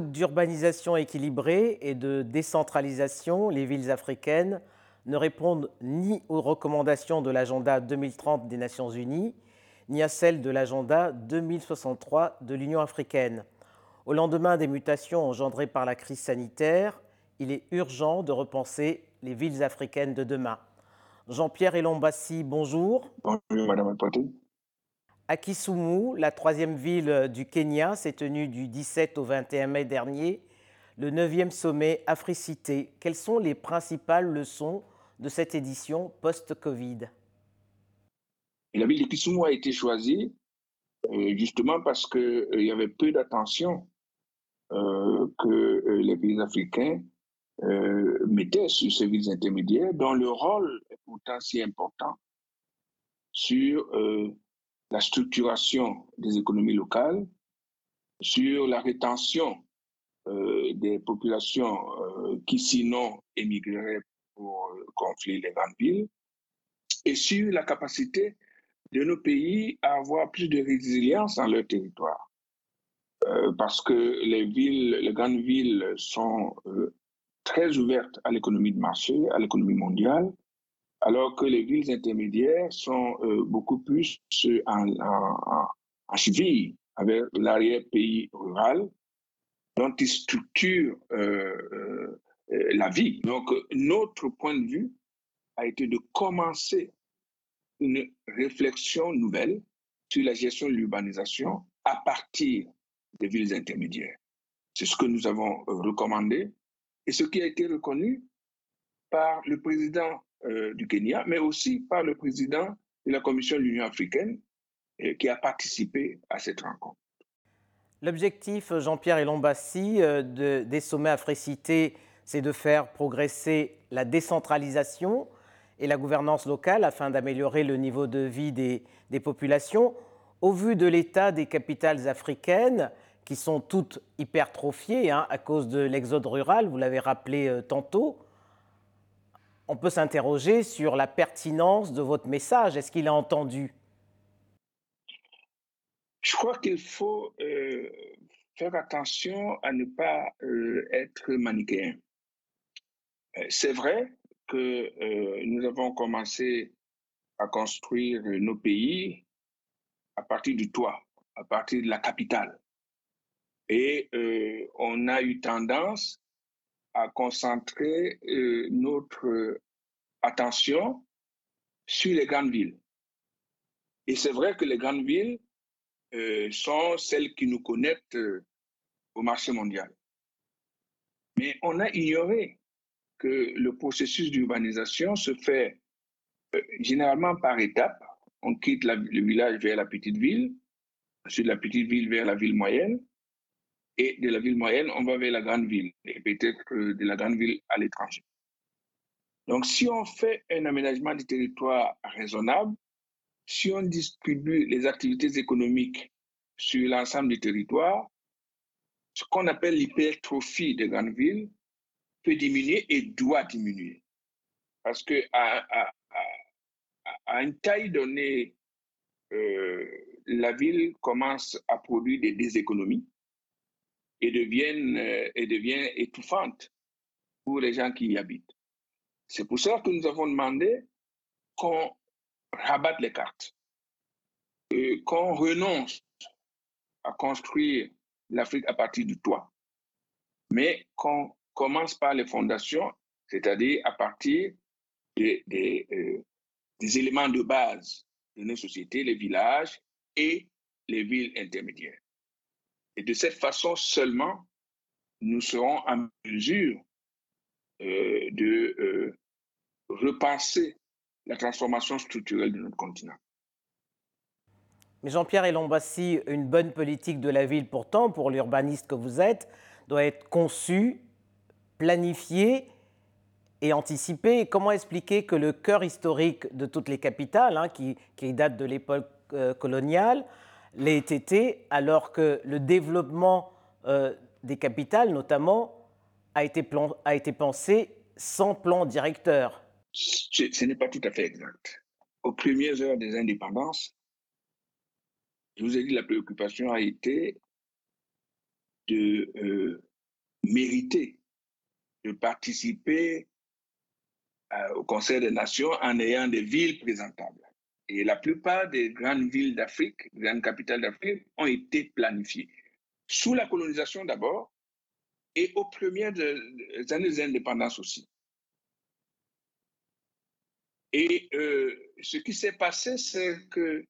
D'urbanisation équilibrée et de décentralisation, les villes africaines ne répondent ni aux recommandations de l'agenda 2030 des Nations Unies, ni à celles de l'agenda 2063 de l'Union africaine. Au lendemain des mutations engendrées par la crise sanitaire, il est urgent de repenser les villes africaines de demain. Jean-Pierre Elombassi, bonjour. Bonjour, Madame Alpati. À Kisumu, la troisième ville du Kenya, s'est tenue du 17 au 21 mai dernier le 9e sommet Africité. Quelles sont les principales leçons de cette édition post-Covid? La ville de Kisumu a été choisie euh, justement parce qu'il euh, y avait peu d'attention euh, que les pays africains mettaient sur ces villes intermédiaires, dont le rôle est pourtant si important sur la structuration des économies locales, sur la rétention des populations qui sinon émigreraient pour gonfler les grandes villes, et sur la capacité de nos pays à avoir plus de résilience dans leur territoire. Euh, parce que les grandes villes sont euh, très ouvertes à l'économie de marché, à l'économie mondiale, alors que les villes intermédiaires sont euh, beaucoup plus en, en, en cheville avec l'arrière-pays rural, dont ils structurent la vie. Donc, notre point de vue a été de commencer une réflexion nouvelle sur la gestion de l'urbanisation à partir des villes intermédiaires. C'est ce que nous avons euh, recommandé et ce qui a été reconnu par le président euh, du Kenya, mais aussi par le président de la Commission de l'Union africaine euh, qui a participé à cette rencontre. L'objectif, Jean-Pierre Elombassi, de, des sommets Africités, c'est de faire progresser la décentralisation et la gouvernance locale afin d'améliorer le niveau de vie des, populations. Au vu de l'état des capitales africaines, qui sont toutes hypertrophiées hein, à cause de l'exode rural, vous l'avez rappelé euh, tantôt, on peut s'interroger sur la pertinence de votre message. Est-ce qu'il a entendu? Je crois qu'il faut euh, faire attention à ne pas euh, être manichéen. C'est vrai, que euh, nous avons commencé à construire nos pays à partir du toit, à partir de la capitale. Et euh, on a eu tendance à concentrer euh, notre attention sur les grandes villes. Et c'est vrai que les grandes villes sont celles qui nous connectent au marché mondial. Mais on a ignoré que le processus d'urbanisation se fait euh, généralement par étapes. On quitte le village vers la petite ville, ensuite la petite ville vers la ville moyenne, et de la ville moyenne, on va vers la grande ville, et peut-être de la grande ville à l'étranger. Donc, si on fait un aménagement du territoire raisonnable, si on distribue les activités économiques sur l'ensemble du territoire, ce qu'on appelle l'hypertrophie des grandes villes, peut diminuer et doit diminuer. Parce que à, une taille donnée, euh, la ville commence à produire des déséconomies et devient, euh, et devient étouffante pour les gens qui y habitent. C'est pour ça que nous avons demandé qu'on rabatte les cartes, qu'on renonce à construire l'Afrique à partir du toit, mais qu'on commence par les fondations, c'est-à-dire à partir des, des, euh, des, éléments de base de nos sociétés, les villages et les villes intermédiaires. Et de cette façon seulement, nous serons en mesure euh, de euh, repenser la transformation structurelle de notre continent. Mais Jean-Pierre Elombassi, une bonne politique de la ville pourtant, pour l'urbaniste que vous êtes, doit être conçue planifier et anticiper. Comment expliquer que le cœur historique de toutes les capitales, hein, qui, qui, date de l'époque euh, coloniale, l'ait été, alors que le développement euh, des capitales, notamment, a été, pensé sans plan directeur Ce, n'est pas tout à fait exact. Aux premières heures des indépendances, je vous ai dit, la préoccupation a été de euh, mériter de participer euh, au Conseil des Nations en ayant des villes présentables. Et la plupart des grandes villes d'Afrique, grandes capitales d'Afrique, ont été planifiées. Sous la colonisation d'abord, et aux premières années d'indépendance aussi. Et euh, ce qui s'est passé, c'est qu'il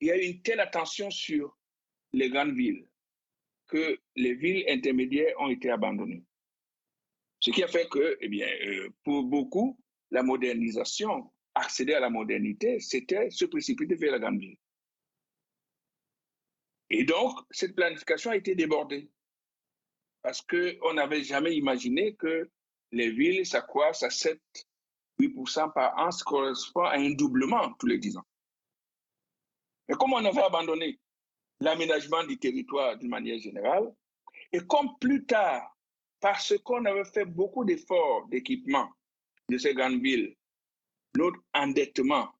y a eu une telle attention sur les grandes villes que les villes intermédiaires ont été abandonnées. Ce qui a fait que, eh bien, euh, pour beaucoup, la modernisation, accéder à la modernité, c'était se précipiter vers la grande ville. Et donc, cette planification a été débordée parce qu'on n'avait jamais imaginé que les villes s'accroissent à 7-8% par an, ce qui correspond à un doublement tous les 10 ans. Mais comme on avait abandonné l'aménagement du territoire d'une manière générale, et comme plus tard, parce qu'on avait fait beaucoup d'efforts d'équipement de ces grandes villes, notre endettement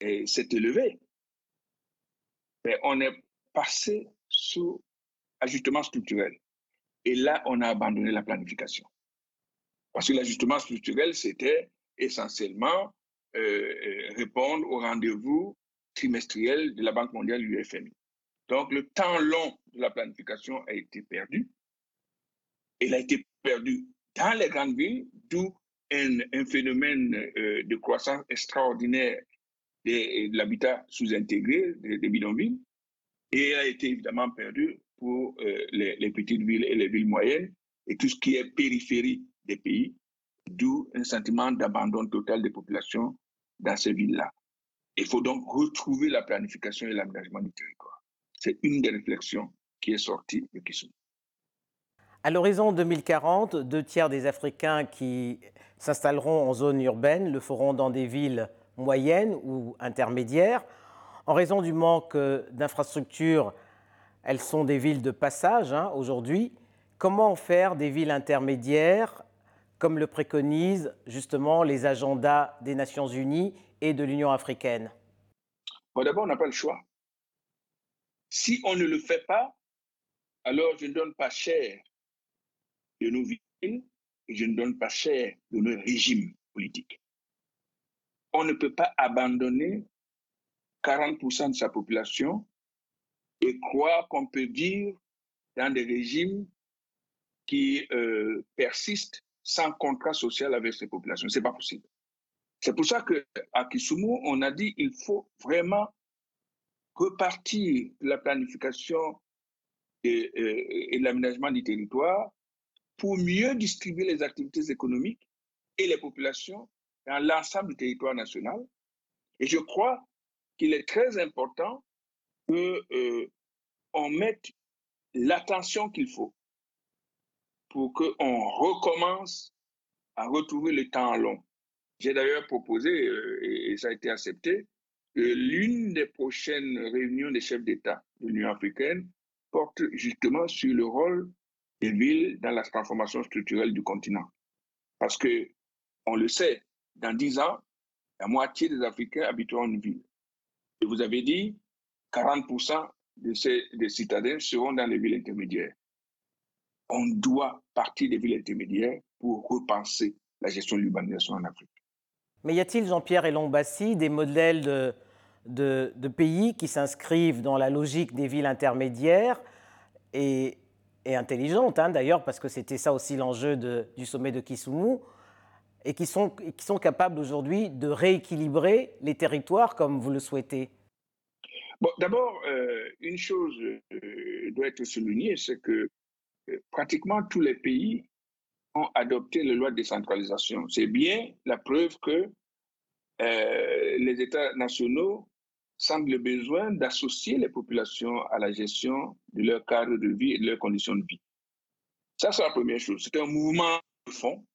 s'est élevé, mais on est passé sous ajustement structurel. Et là, on a abandonné la planification. Parce que l'ajustement structurel, c'était essentiellement euh, euh, répondre aux rendez-vous trimestriels de la Banque mondiale du FMI. Donc, le temps long de la planification a été perdu. Il a été perdu dans les grandes villes, d'où un, phénomène euh, de croissance extraordinaire de, l'habitat sous-intégré des, bidonvilles. Et a été évidemment perdu pour euh, les, petites villes et les villes moyennes et tout ce qui est périphérie des pays, d'où un sentiment d'abandon total des populations dans ces villes-là. Il faut donc retrouver la planification et l'aménagement du territoire. C'est une des réflexions qui est sortie de Kisumu. À l'horizon 2040, deux tiers des Africains qui s'installeront en zone urbaine le feront dans des villes moyennes ou intermédiaires. En raison du manque d'infrastructures elles sont des villes de passage hein, aujourd'hui. Comment faire des villes intermédiaires, comme le préconisent justement les agendas des Nations Unies et de l'Union africaine? D'abord, on n'a pas le choix. Si on ne le fait pas, alors je ne donne pas cher de nos villes je ne donne pas cher de nos régimes politiques. On ne peut pas abandonner 40% de sa population et croire qu'on peut vivre dans des régimes qui euh, persistent sans contrat social avec ces populations. Ce n'est pas possible. C'est pour ça qu'à Kisumu, on a dit qu'il faut vraiment repartir la planification et, euh, et l'aménagement du territoire pour mieux distribuer les activités économiques et les populations dans l'ensemble du territoire national. Et je crois qu'il est très important qu'on euh, mette l'attention qu'il faut pour qu'on recommence à retrouver le temps long. J'ai d'ailleurs proposé, euh, et, ça a été accepté, que l'une des prochaines réunions des chefs d'État de l'Union africaine porte justement sur le rôle des villes dans la transformation structurelle du continent. Parce que, on le sait, dans dix ans, la moitié des Africains habiteront une ville. Et vous avez dit, 40% de ces des citadins seront dans les villes intermédiaires. On doit partir des villes intermédiaires pour repenser la gestion de l'urbanisation en Afrique. Mais y a-t-il, Jean-Pierre Elombassi, des modèles de, de, de pays qui s'inscrivent dans la logique des villes intermédiaires et, et intelligentes, hein, d'ailleurs, parce que c'était ça aussi l'enjeu du sommet de Kisumu, et qui sont, qui sont capables aujourd'hui de rééquilibrer les territoires comme vous le souhaitez Bon, D'abord, euh, une chose euh, doit être soulignée, c'est que euh, pratiquement tous les pays ont adopté les lois de décentralisation. C'est bien la preuve que les États nationaux sentent le besoin d'associer les populations à la gestion de leur cadre de vie et de leurs conditions de vie. Ça, c'est la première chose. C'est un mouvement de fond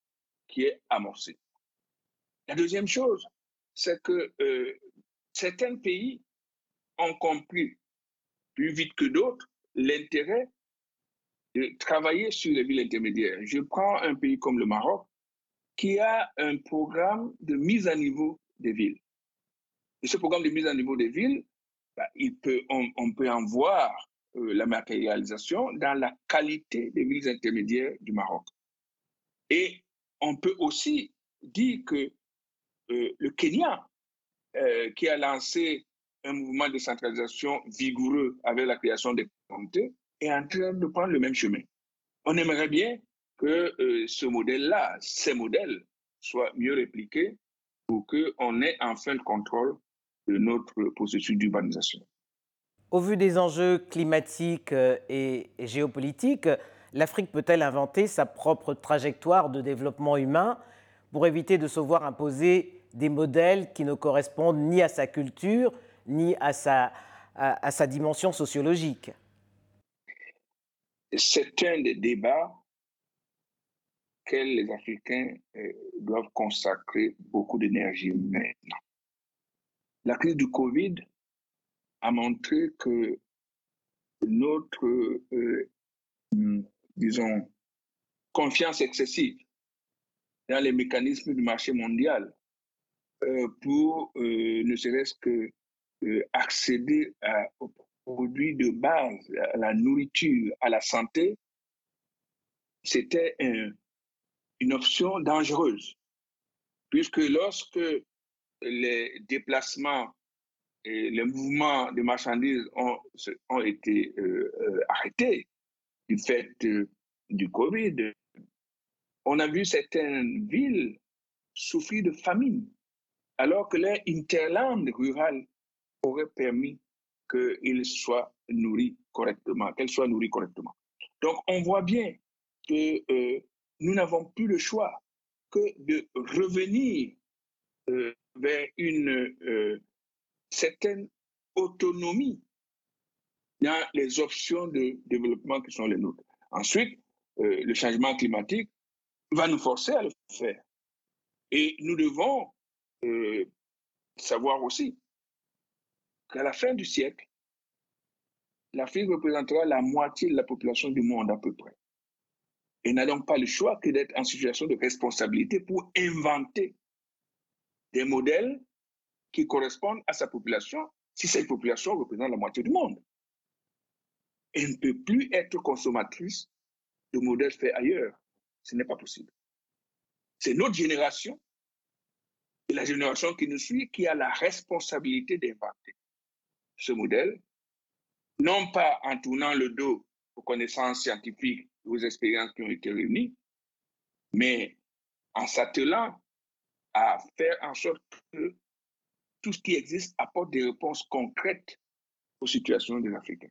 qui est amorcé. La deuxième chose, c'est que certains pays ont compris plus vite que d'autres l'intérêt de travailler sur les villes intermédiaires. Je prends un pays comme le Maroc qui a un programme de mise à niveau des villes. Et ce programme de mise à niveau des villes, bah, on, peut en voir la matérialisation dans la qualité des villes intermédiaires du Maroc. Et on peut aussi dire que le Kenya, qui a lancé un mouvement de centralisation vigoureux avec la création des comtés, est en train de prendre le même chemin. On aimerait bien que ce modèle-là, ces modèles, soient mieux répliqués pour qu'on ait enfin le contrôle de notre processus d'urbanisation. Au vu des enjeux climatiques euh, et géopolitiques, l'Afrique peut-elle inventer sa propre trajectoire de développement humain pour éviter de se voir imposer des modèles qui ne correspondent ni à sa culture, ni à sa, à, sa dimension sociologique? C'est un des débats que les Africains euh, doivent consacrer beaucoup d'énergie maintenant. La crise du Covid a montré que notre, euh, hmm, disons, confiance excessive dans les mécanismes du marché mondial euh, pour euh, ne serait-ce que accéder aux produits de base, à la nourriture, à la santé, c'était une option dangereuse. Puisque lorsque les déplacements et les mouvements de marchandises ont, ont été euh, euh, arrêtés du fait du Covid. On a vu certaines villes souffrir de famine, alors que les interlandes rurales auraient permis qu'ils soient nourris correctement, qu'elles soient nourries correctement. Donc, on voit bien que euh, nous n'avons plus le choix que de revenir vers une certaine autonomie dans les options de développement qui sont les nôtres. Ensuite, euh, le changement climatique va nous forcer à le faire. Et nous devons euh, savoir aussi qu'à la fin du siècle, l'Afrique représentera la moitié de la population du monde à peu près. Et n'a donc pas le choix que d'être en situation de responsabilité pour inventer des modèles qui correspondent à sa population si cette population représente la moitié du monde. Elle ne peut plus être consommatrice de modèles faits ailleurs. Ce n'est pas possible. C'est notre génération et la génération qui nous suit qui a la responsabilité d'inventer ce modèle, non pas en tournant le dos aux connaissances scientifiques, aux expériences qui ont été réunies, mais en s'attelant à faire en sorte que tout ce qui existe apporte des réponses concrètes aux situations des Africains.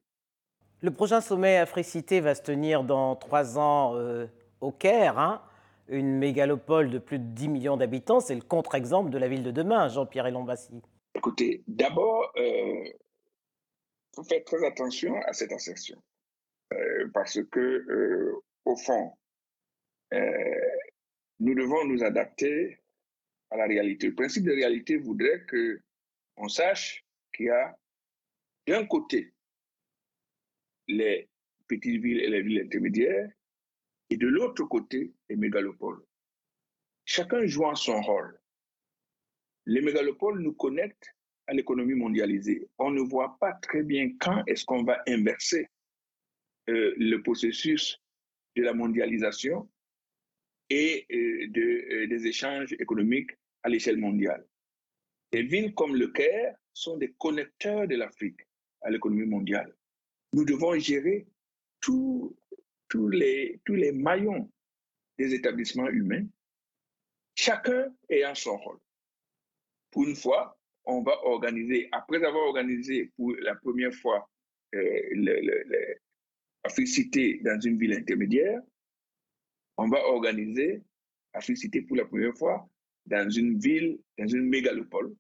Le prochain sommet Africité va se tenir dans trois ans euh, au Caire, hein. une mégalopole de plus de 10 millions d'habitants. C'est le contre-exemple de la ville de demain, Jean-Pierre Elombassi. Écoutez, d'abord, il euh, faut faire très attention à cette assertion. Euh, parce que, au fond, nous devons nous adapter à la réalité. Le principe de réalité voudrait que on sache qu'il y a d'un côté les petites villes et les villes intermédiaires et de l'autre côté les mégalopoles. Chacun jouant son rôle. Les mégalopoles nous connectent à l'économie mondialisée. On ne voit pas très bien quand est-ce qu'on va inverser euh, le processus de la mondialisation et euh, euh, des échanges économiques à l'échelle mondiale. Les villes comme le Caire sont des connecteurs de l'Afrique à l'économie mondiale. Nous devons gérer tous les, tous les maillons des établissements humains, chacun ayant son rôle. Pour une fois, on va organiser, après avoir organisé pour la première fois euh, Africité dans une ville intermédiaire, on va organiser Africité pour la première fois dans une ville, dans une mégalopole,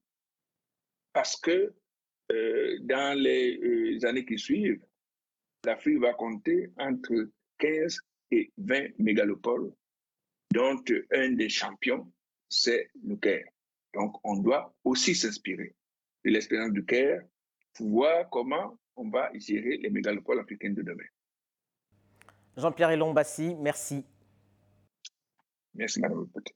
parce que euh, dans les euh, années qui suivent, l'Afrique va compter entre 15 et 20 mégalopoles, dont un des champions, c'est le Caire. Donc, on doit aussi s'inspirer de l'expérience du Caire pour voir comment on va gérer les mégalopoles africaines de demain. Jean-Pierre Elombassi, merci. Merci, Madame Petit.